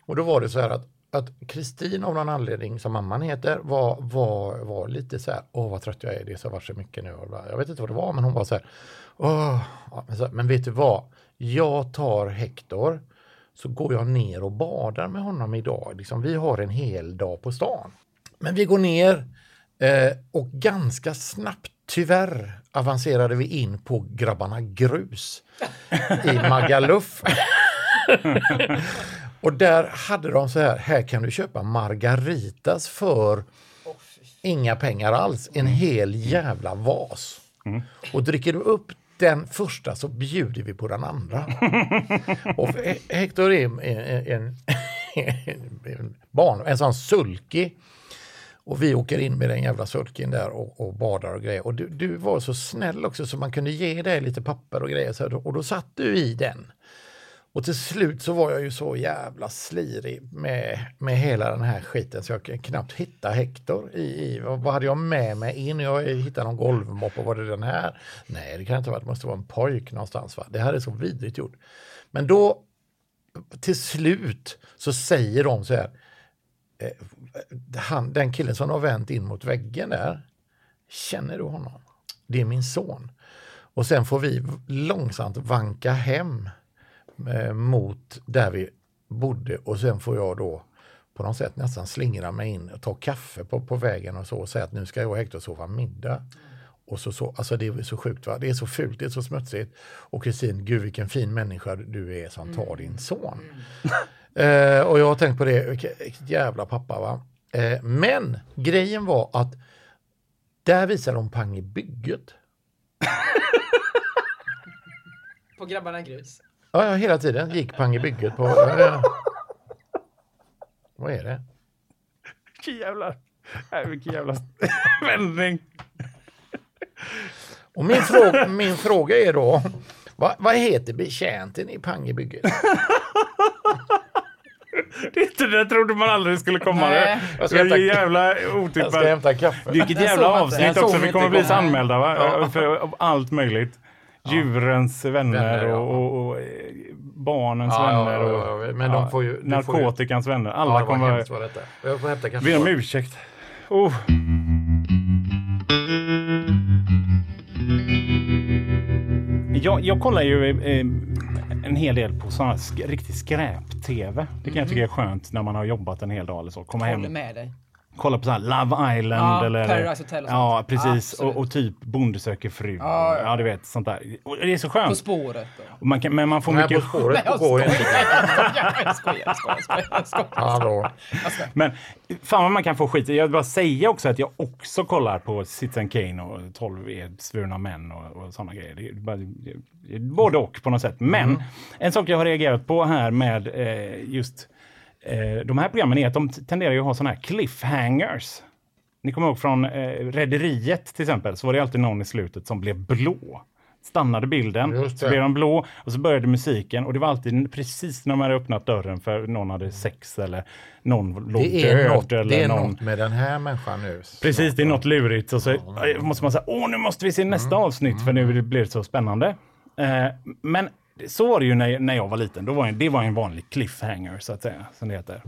Och då var det så här att att Kristin av någon anledning, som mamman heter, var, var, var lite så här, åh vad trött jag är, det har varit så mycket nu. Jag vet inte vad det var, men hon var så här, åh, men, så, men vet du vad, jag tar Hector, så går jag ner och badar med honom idag. Liksom, vi har en hel dag på stan. Men vi går ner eh, och ganska snabbt, tyvärr, avancerade vi in på Grabbarna Grus i Magaluf. Och där hade de så här, här kan du köpa margaritas för inga pengar alls. En hel jävla vas. Och dricker du upp den första så bjuder vi på den andra. och He- Hector är en, en, barn, en sån sulky. Och vi åker in med den jävla sulken där och, och badar och grejer. Och du, du var så snäll också så man kunde ge dig lite papper och grejer. Så, och då satt du i den. Och till slut så var jag ju så jävla slirig med, med hela den här skiten så jag kunde knappt hitta Hector. I, i, vad hade jag med mig in? Jag hittade någon golvmopp och var det den här? Nej, det kan inte vara, det måste vara en pojk någonstans. Va? Det här är så vidrigt gjort. Men då till slut så säger de så här. Eh, han, den killen som har vänt in mot väggen där, känner du honom? Det är min son. Och sen får vi långsamt vanka hem eh, mot där vi bodde och sen får jag då på något sätt nästan slingra mig in och ta kaffe på, på vägen och så och säga att nu ska jag och Hector sova middag. Och så, så, alltså det är så sjukt, va? det är så fult, det är så smutsigt. Och Kristin, gud vilken fin människa du är som tar din son. Eh, och jag har tänkt på det, vilket jävla pappa va. Eh, men grejen var att där visade de pang i bygget. På grabbarna grus. Ja, ja, hela tiden gick pang i bygget på... Eh, vad är det? Vilken jävla, nej, vilken jävla vändning. Och min, fråga, min fråga är då, vad, vad heter betjänten i pang i bygget? Det, är inte- det trodde man aldrig skulle komma. Nej. Det Jag ska är hämta- jävla otippat. Vilket jävla avsnitt också. vi kommer bli så anmälda va? Ja. för allt möjligt. Djurens vänner Vänner, ja. och, och, eh, barnens Ja, vänner. Och, ja, men de får ju- du får ju- narkotikans vänner. Alla Ja, var kommer hemskt var detta. Jag får hämta kaffe. Be om ursäkt. Oh. Jag, jag kollar ju eh, en hel del på sån här sk- riktig skräp-tv. Det kan jag tycka är skönt när man har jobbat en hel dag eller så. Komma Håller hem, med dig. Kolla på så här Love Island Ja, eller... Paradise Hotel och Ja, sånt. precis. Absolut. och, och typ Bonde söker fru. Ja, ja. ja, du vet sånt där. Och det är så På skönt. spåret då. Och man kan, men man får Nej, mycket... På spåret jag går inte. Jag skojar, jag skojar, jag skojar, jag skojar. Hallå. Men fan vad man kan få skit. Jag vill bara säga också att jag också kollar på Citizen Kane och 12 svurna män och, och sådana grejer. Det är bara, det är både och på något sätt. Men en sak jag har reagerat på här med eh, just eh, de här programmen är att de tenderar ju att ha sådana här cliffhangers. Ni kommer ihåg från eh, Rederiet till exempel, så var det alltid någon i slutet som blev blå. Stannade bilden, så blev de blå och så började musiken och det var alltid precis när man hade öppnat dörren för någon hade sex eller någon låg Det är, död. något, eller det är någon... något med den här människan nu. Precis, det är något lurigt. Och så eh, måste man säga, åh nu måste vi se nästa Mm. avsnitt för nu blir det så spännande. Eh, men så var det ju när, när jag var liten. Då var en, det var en vanlig cliffhanger så att säga, som det heter.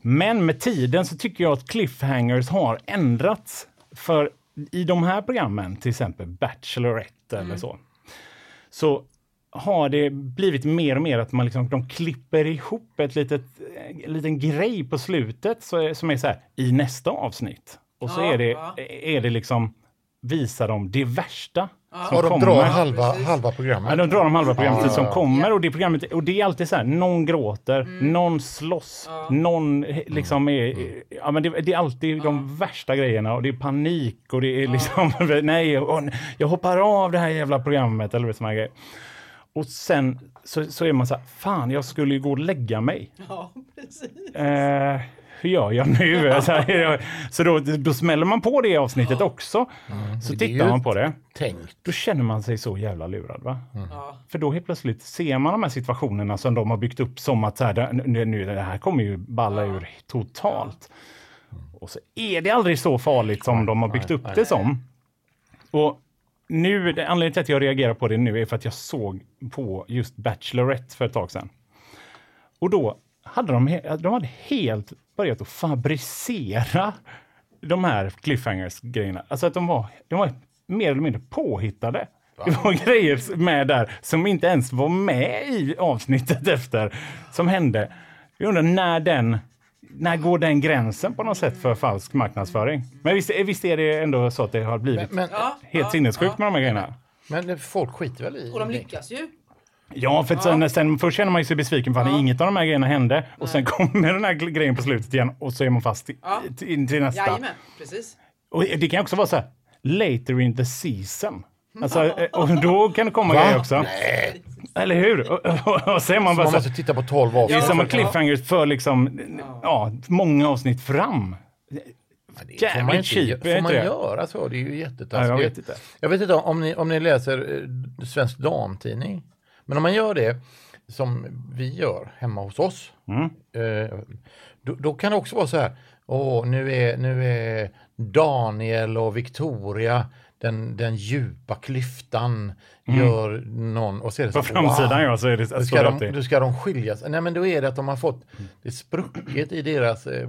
Men med tiden så tycker jag att cliffhangers har ändrats. För i de här programmen, till exempel Bachelorette eller så, så har det blivit mer och mer att man liksom, de klipper ihop ett litet, en liten grej på slutet så som är så här, i nästa avsnitt. Och så Ja, är, det, ja. är det liksom, visar de det värsta som Och de kommer. drar halva, Precis. halva Ja, programmet. de drar de halva programmet Ja, som ja, ja. kommer och det, programmet, och det är alltid så här, någon gråter, någon slåss, någon eh, liksom är, ja men det, det är alltid de värsta grejerna och det är panik och det är liksom, nej, nej, jag hoppar av det här jävla programmet eller såna grejer. Och sen så, så är man så här, fan jag skulle ju gå och lägga mig. Ja, precis. Eh, hur gör jag nu? Så, här, så då, då smäller man på det avsnittet också. Så Mm. Det är tittar man på det. Tänkt. Då känner man sig så jävla lurad. Va? Ja. För då helt plötsligt ser man de här situationerna som de har byggt upp som att så här, det- nu, nu, det här kommer ju balla ur totalt. Och så är det aldrig så farligt som de har byggt nej, upp nej. det som. Och nu, det- anledningen till att jag reagerar på det nu är för att jag såg på just Bachelorette för ett tag sedan. Och då hade de, de hade helt börjat att fabricera de här cliffhangers-grejerna. Alltså att de var, de var mer eller mindre påhittade. Det var grejer med där som inte ens var med i avsnittet efter, som hände. Jag undrar när den, när går den gränsen på något sätt för falsk marknadsföring? Men visst, visst är det ändå så att det har blivit Men, Ja, helt ja, sinnessjukt med de här grejerna? men folk skiter väl i Och de lyckas ju. Ja, för att sen, sen, först känner man ju sig besviken för att inget av de här grejerna hände. Och sen kommer den här grejen på slutet igen och så är man fast i, Ja. till, till nästa. Jajamän, precis. Och det kan också vara så här, later in the season. Alltså, eh, och då kan det komma Va? grejer också. Eller hur? Och, och, och så man bara Man så måste här, titta på 12 det är avsnitt. Ja, cliffhangers för liksom, ja, många avsnitt fram. det får man inte, cheap, Får man det? göra så? Det är ju jättetaskigt. Ja, jag vet inte. Jag vet inte om ni, om ni läser eh, Svensk Damtidning. Men om man gör det som vi gör hemma hos oss. Mm. Eh, då, då kan det också vara så här. Åh, nu är, nu är Daniel och Victoria den, den djupa klyftan gör någon och så är det så, Mm. På framsidan wow. ja, så är det står ska, de, då ska de skiljas. Nej men då är det att de har fått det sprucket i deras eh,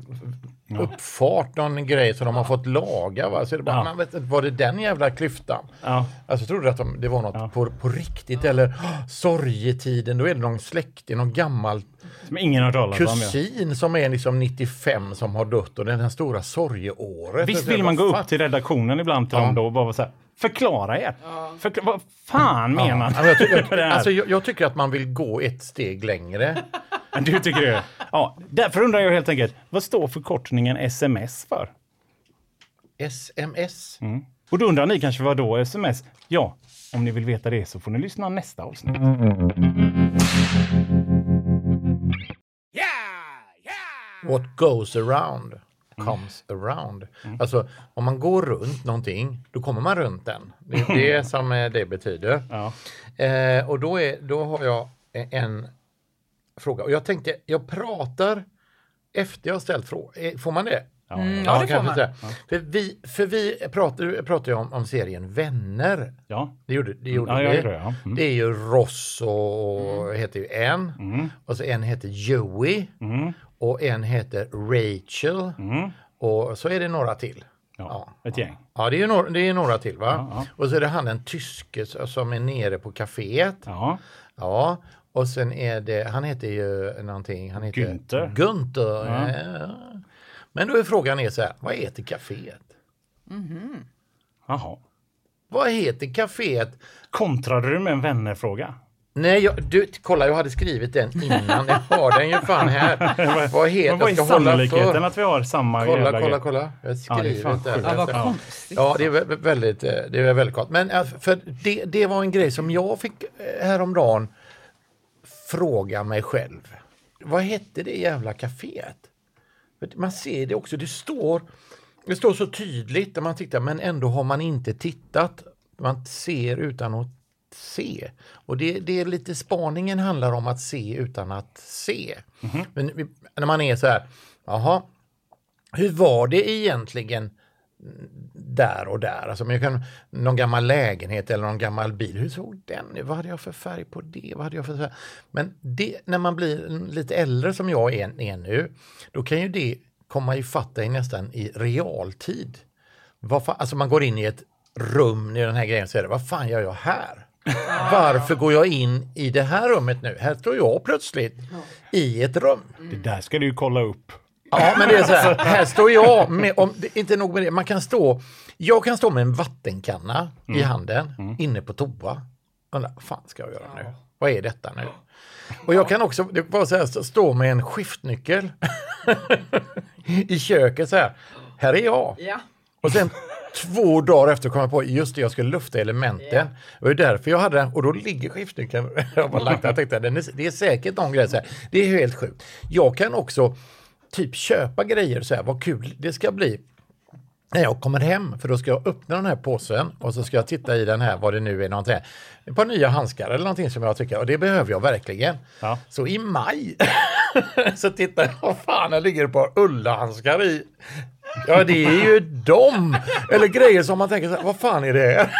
uppfart, någon grej som de har fått laga. Va? Så är det bara, Ja. man vet var det den jävla klyftan? Ja. Alltså trodde du att de, det var något på, på riktigt eller oh, sorgetiden, då är det någon släkting, någon gammal Som ingen har hört talas om. Ja. kusin som är liksom 95 som har dött och det är det här stora sorgeåret. Visst vill man gå fan- upp till redaktionen ibland till Ja. dem då och bara så här, förklara er. Förkla- vad fan menar Ja, men jag, tycker, alltså, jag, jag tycker att man vill gå ett steg längre. Du tycker det? Ja, därför undrar jag helt enkelt, vad står förkortningen sms för? SMS. Och då undrar ni kanske vad då sms? Ja, om ni vill veta det så får ni lyssna nästa avsnitt. What goes around comes around. Alltså om man går runt någonting, då kommer man runt den. Det är det som eh, det betyder. Ja. Eh, och då, är, då har jag en fråga. Och jag tänkte, jag pratar efter jag har ställt frågan. Får man det? Mm, ja, det får man. säga. För vi, för vi pratar, pratar ju om, om serien Vänner. Ja, Det gjorde, det gjorde ja vi. det. Ja. Mm. Det är ju Ross och heter ju en. Och så en heter Joey. Mm. Och en heter Rachel. Mm. Och så är det några till. Ja, ett gäng. Ja, det är, ju några, det är några till va? Ja, ja. Och så är det han den tyske som är nere på kaféet. Ja, Ja, och sen är det, han heter ju någonting, han heter Günther. Günther. Ja. Ja. Men då är frågan är så här, vad heter kaféet? jaha. Vad heter kaféet? Kontrade du med en vännerfråga? Nej, jag, du, kolla jag hade skrivit den innan. Jag har den ju fan här. Vad heter, vad är jag ska hålla sannolikheten för. att vi har samma Kolla, jävla kolla, kolla. Jag har Ja, det är. Ja, vad Ja. konstigt. Ja, det är vä- vä- väldigt, eh, det är väldigt gott. Men för det, det var en grej som jag fick eh, häromdagen fråga mig själv. Vad hette det jävla kaféet? Man ser det också, det står, det står så tydligt när man tittar men ändå har man inte tittat. Man ser utan att se. Och det, det är lite spaningen handlar om att se utan att se. Men vi, när man är så här, jaha, hur var det egentligen där och där? Alltså, men jag kan, någon gammal lägenhet eller någon gammal bil. Hur såg den ut? Vad hade jag för färg på det? Vad hade jag för färg? Men det, när man blir lite äldre som jag är, är nu, då kan ju det komma ifatt dig nästan i realtid. Vad fan, alltså man går in i ett rum i den här grejen och säger, vad fan gör jag här? Varför går jag in i det här rummet nu? Här står jag plötsligt i ett rum. Det där ska du ju kolla upp. Ja, men det är så här, här står jag med, om, det, inte nog med det, man kan stå, jag kan stå med en vattenkanna i handen inne på toa. Undrar, vad fan ska jag göra nu? Vad är detta nu? Och jag kan också det var så här, stå med en skiftnyckel i köket så här. Här är jag. Ja. Och sen två dagar efter kom jag på, just det, jag skulle lufta elementen. Det var därför jag hade den. Och då ligger skiftnyckeln, jag bara lagt jag tänkte, det är säkert någon grej så här. Det är helt sjukt. Jag kan också typ köpa grejer så här, vad kul det ska bli när jag kommer hem, för då ska jag öppna den här påsen och så ska jag titta i den här, vad det nu är, någonting. ett par nya handskar eller någonting som jag tycker, och det behöver jag verkligen. Ja. Så i maj så tittar jag, vad fan, det ligger ett par ullhandskar i. Ja, det är ju dem! Eller grejer som man tänker så här, vad fan är det här?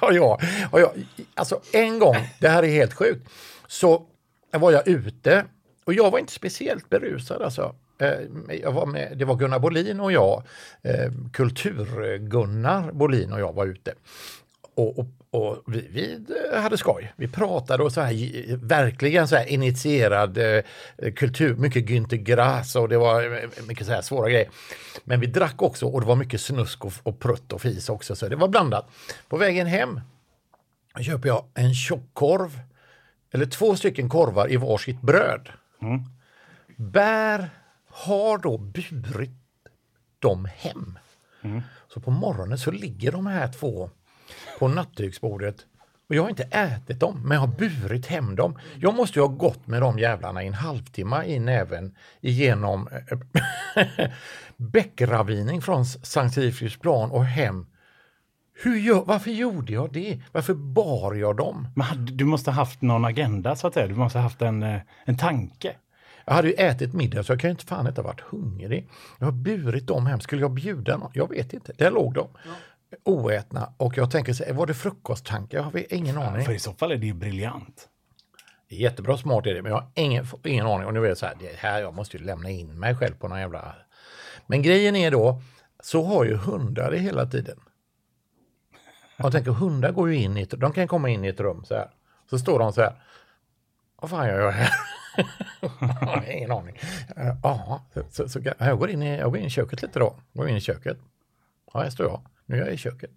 ja, ja, ja, alltså en gång, det här är helt sjukt, så var jag ute och jag var inte speciellt berusad alltså. Eh, jag var med, det var Gunnar Bolin och jag, eh, Kultur-Gunnar Bolin och jag var ute. Och, och, och vi, vi hade skoj. Vi pratade och så här, verkligen så här initierad eh, kultur, mycket Günter Grass och det var eh, mycket så här svåra grejer. Men vi drack också och det var mycket snusk och, och prutt och fis också, så det var blandat. På vägen hem köper jag en tjockkorv, eller två stycken korvar i varsitt bröd. Bär har då burit dem hem. Så på morgonen så ligger de här två på nattduksbordet och jag har inte ätit dem, men jag har burit hem dem. Jag måste ju ha gått med de jävlarna i en halvtimme i näven igenom eh, bäckravining från Sankt Sifrisplan och hem. Hur gör, varför gjorde jag det? Varför bar jag dem? Men du måste ha haft någon agenda så att säga. Du måste ha haft en, eh, en tanke. Jag hade ju ätit middag så jag kan ju inte fan inte ha varit hungrig. Jag har burit dem hem. Skulle jag bjuda någon? Jag vet inte. Där låg de. Oätna. Och jag tänker så var det frukosttankar? Jag har ingen aning. För i så fall är det ju briljant. Det är jättebra smart är det, men jag har ingen, ingen aning. Och nu är det så här, det här, jag måste ju lämna in mig själv på någon jävla... Men grejen är då, så har ju hundar det hela tiden. Jag tänker, hundar går ju in i ett, de kan komma in i ett rum så här. Så står de så här. Vad fan gör jag här? jag har ingen aning. Ja, så, så, så, jag, går in i, jag går in i köket lite då. Går in i köket. Ja, här står jag. Nu är jag i köket.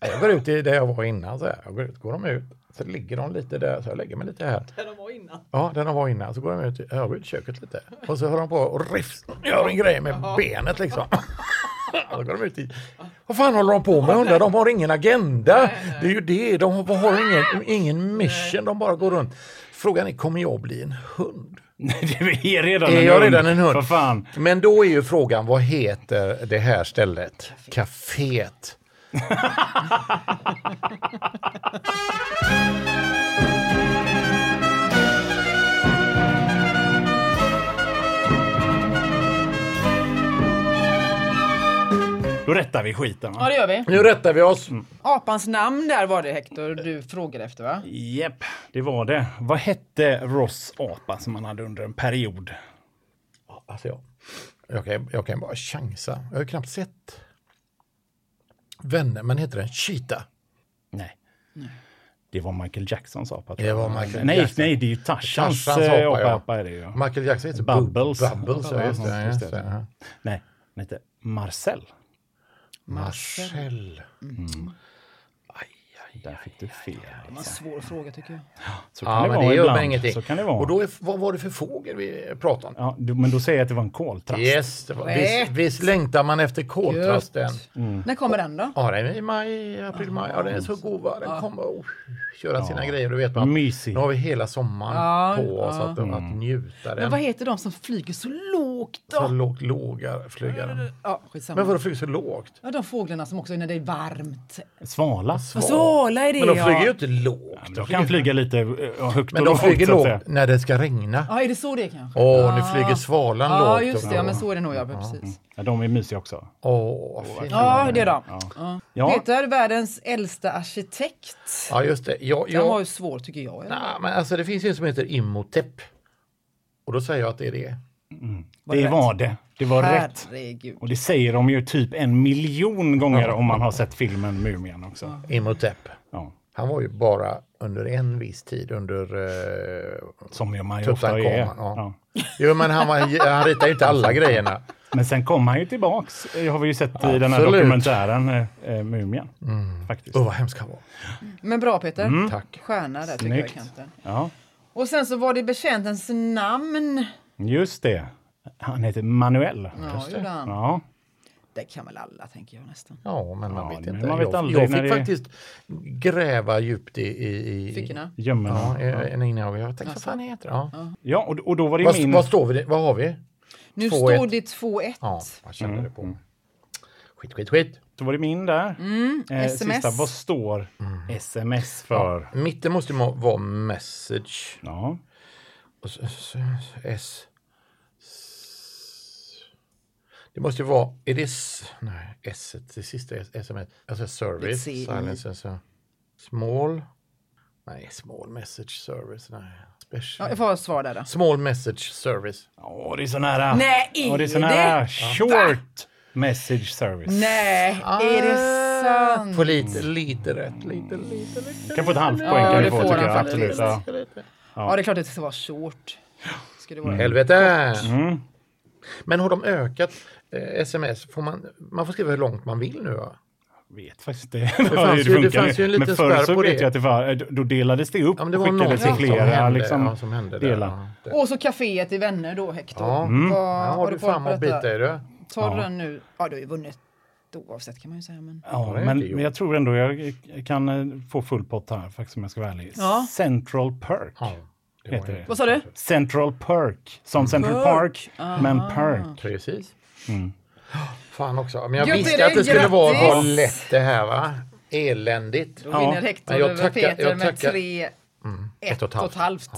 Ja, Jag går ut i där jag var innan. Så här. Jag går ut, går de ut. Så ligger de lite där, så jag lägger mig lite här. Där de var innan. Ja, den var innan. Så går de ut, jag går ut i köket lite. Och så hör de på och riffs, gör en grej med benet liksom. Så går de ut i, vad fan håller de på med hundar? De har ingen agenda. Det är ju det, de har, har ingen, ingen mission, de bara går runt. Frågan är, kommer jag bli en hund? Det är redan Är en jag hund. redan en hund? För fan. Men då är ju frågan, vad heter det här stället? Caféet. Då rättar vi skiten. Ja, Va? det gör vi. Nu rättar vi oss. Apans namn där var det Hector du frågade efter va? Japp, det var det. Vad hette Ross apa som han hade under en period? Alltså jag, jag, kan, jag kan bara chansa. Jag har ju knappt sett Vänner, men heter den Cheetah? Nej. Det var Michael Jacksons apa. tror Det jag. var Michael nej, Jackson. nej, det är ju Tarzans eh, apa, ja. apa. Är det ju. Michael Jackson heter Bubbles. Bubbles, ja, just det. Just det. ja. Nej, han hette Marcel. Marcel. Aj, aj, Där fick du fel. Det var en svår fråga tycker jag. Så kan Ja, det men vara det gör ingenting. Så kan det vara. Och då är, vad var det för fågel vi pratade om? ja, du, men då säger jag att det var en koltrast. Yes, det var, visst, visst längtar man efter koltrasten. När kommer den då? Ja, den är i maj, april, maj. Ja, den är så god. va? Den kommer att köra sina grejer. Då vet man. Mysig. Nu har vi hela sommaren Ja, på oss att, att njuta. Men Den. vad heter de som flyger så lågt Så då? lågt lågar flygaren. Ja, skitsamma. Men vadå flyger så lågt? Ja, de fåglarna som också är när det är varmt. Svala. Vad svala är det Men de flyger ju ja. inte lågt. De kan flyga lite eh, högt Men och de lågt. flyger så säga. lågt när det ska regna. Ja, är det så det är kanske? Åh, nu flyger svalan Ja, lågt. just det. Ja, men så är det nog. Ja, Mm. precis. Ja, de är mysiga också. Åh, vad fint. Ja, det är de. Ja. Ja. Peter, världens äldsta arkitekt. Ja, just det. Jag, Den var jag, ju svår tycker jag. nej, men alltså, det finns ju en som heter Imhotep. Och då säger jag att det är det. Var det det rätt? var det. Det var rätt. Herregud. Och det säger de ju typ en miljon gånger om man har sett filmen Mumien också. Imhotep. Ja. Han var ju bara under en viss tid under eh, Som man ju ofta är. Ja. Ja. Jo, men han, var, han ritar ju inte alla grejerna. Men sen kom han ju tillbaks, Det har vi ju sett i den här Absolut. dokumentären eh, eh, Mumien. Faktiskt. Åh, vad hemskt han var. Men bra Peter. Mm. Tack. Stjärna där tycker jag i Snyggt. kanten. Ja, Och sen så var det betjäntens namn. just det. Han heter Manuel. Ja, gjorde han. Ja. Det kan väl alla tänker jag nästan. Ja, men man Ja, vet inte. man vet jag, jag fick det- faktiskt gräva djupt i... i, i Fickorna. Gömmer Ja, ja, innan jag, tänkte, vad fan heter det? Ja. ja och, och då var det Vad, min... vad står vi? Vad har vi? Nu 2-1. står det 2-1. Ja, jag kände Mm, det på. Skit, skit, skit. Då var det min där. Eh, SMS. Sista, vad står sms för? Mitten måste vara message. Ja. Och så, så, S. Det måste ju vara, är det S? Nej, S, det sista är sms. Alltså service, är CI. silence, alltså. Small. Nej, small message service. Nej, Ja, jag får svar där då. Small message service. Åh, det är så nära. Nej, Åh, det är så är nära. det? Short message service. Nej, är det sant? Får lite, lite rätt. Lite, lite, lite. Kan få ett halvt Ja, poäng kan det får han faktiskt. Ja. Ja, det är klart att det ska vara short. Ska det vara. Helvete! Mm. Men har de ökat sms? Får man, man får skriva hur långt man vill nu va? vet faktiskt inte fanns hur ju- det funkar. fanns ju en liten Men förr spärr så på vet det. jag att det var, då delades det upp Ja, men det och var skickades någonting till som flera hände, liksom, ja, som hände där. delar. Ja, det- Och så kaféet i Vänner då, Hector. Ja, Mm. Vad, Här har du och detta? bita i du. Ta Ja. den nu. Ja, du har ju vunnit oavsett kan man ju säga. Men... Ja, det men, men jag tror ändå jag kan eh, få full pott här faktiskt om jag ska vara ärlig. Ja. Central Perk Ja, det var heter det. det. Vad sa du? Central Perk. Som Central Perk. Park, men Perk. Precis. Mm. Fan också. Men jag Grattis, visste att det skulle vara, vara grattis! lätt det här va? Eländigt. Då Ja. vinner Hector Men jag över tackar- Peter jag med tackar- tre... Ett och ett halvt.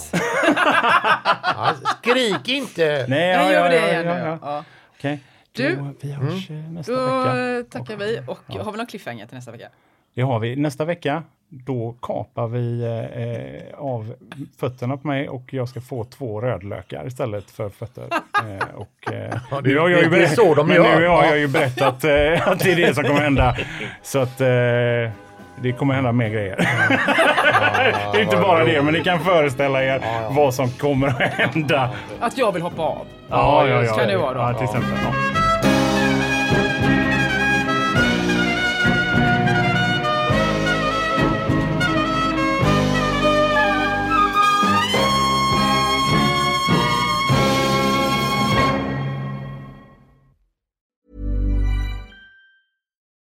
Ja, skrik inte! Nej, Jag ja, gör ja, det ja, igen ja, nu. ja. Ja. Okej. Du, Då, vi hörs eh, nästa Då vecka. eh, tackar vi och har vi någon cliffhanger till nästa vecka? Det har vi. Nästa vecka, då kapar vi eh, av fötterna på mig och jag ska få två rödlökar istället för fötter. Eh, och, eh, Ja, det- nu har jag ju berätt- så de men gör. nu har Ja. jag ju berättat eh, att det är det som kommer hända. Så att eh, det kommer hända mer grejer. det är inte bara det, men ni kan föreställa er vad som kommer att hända. Att jag vill hoppa av. Ja, ja, ja. Kan det vara då? Ja, till exempel.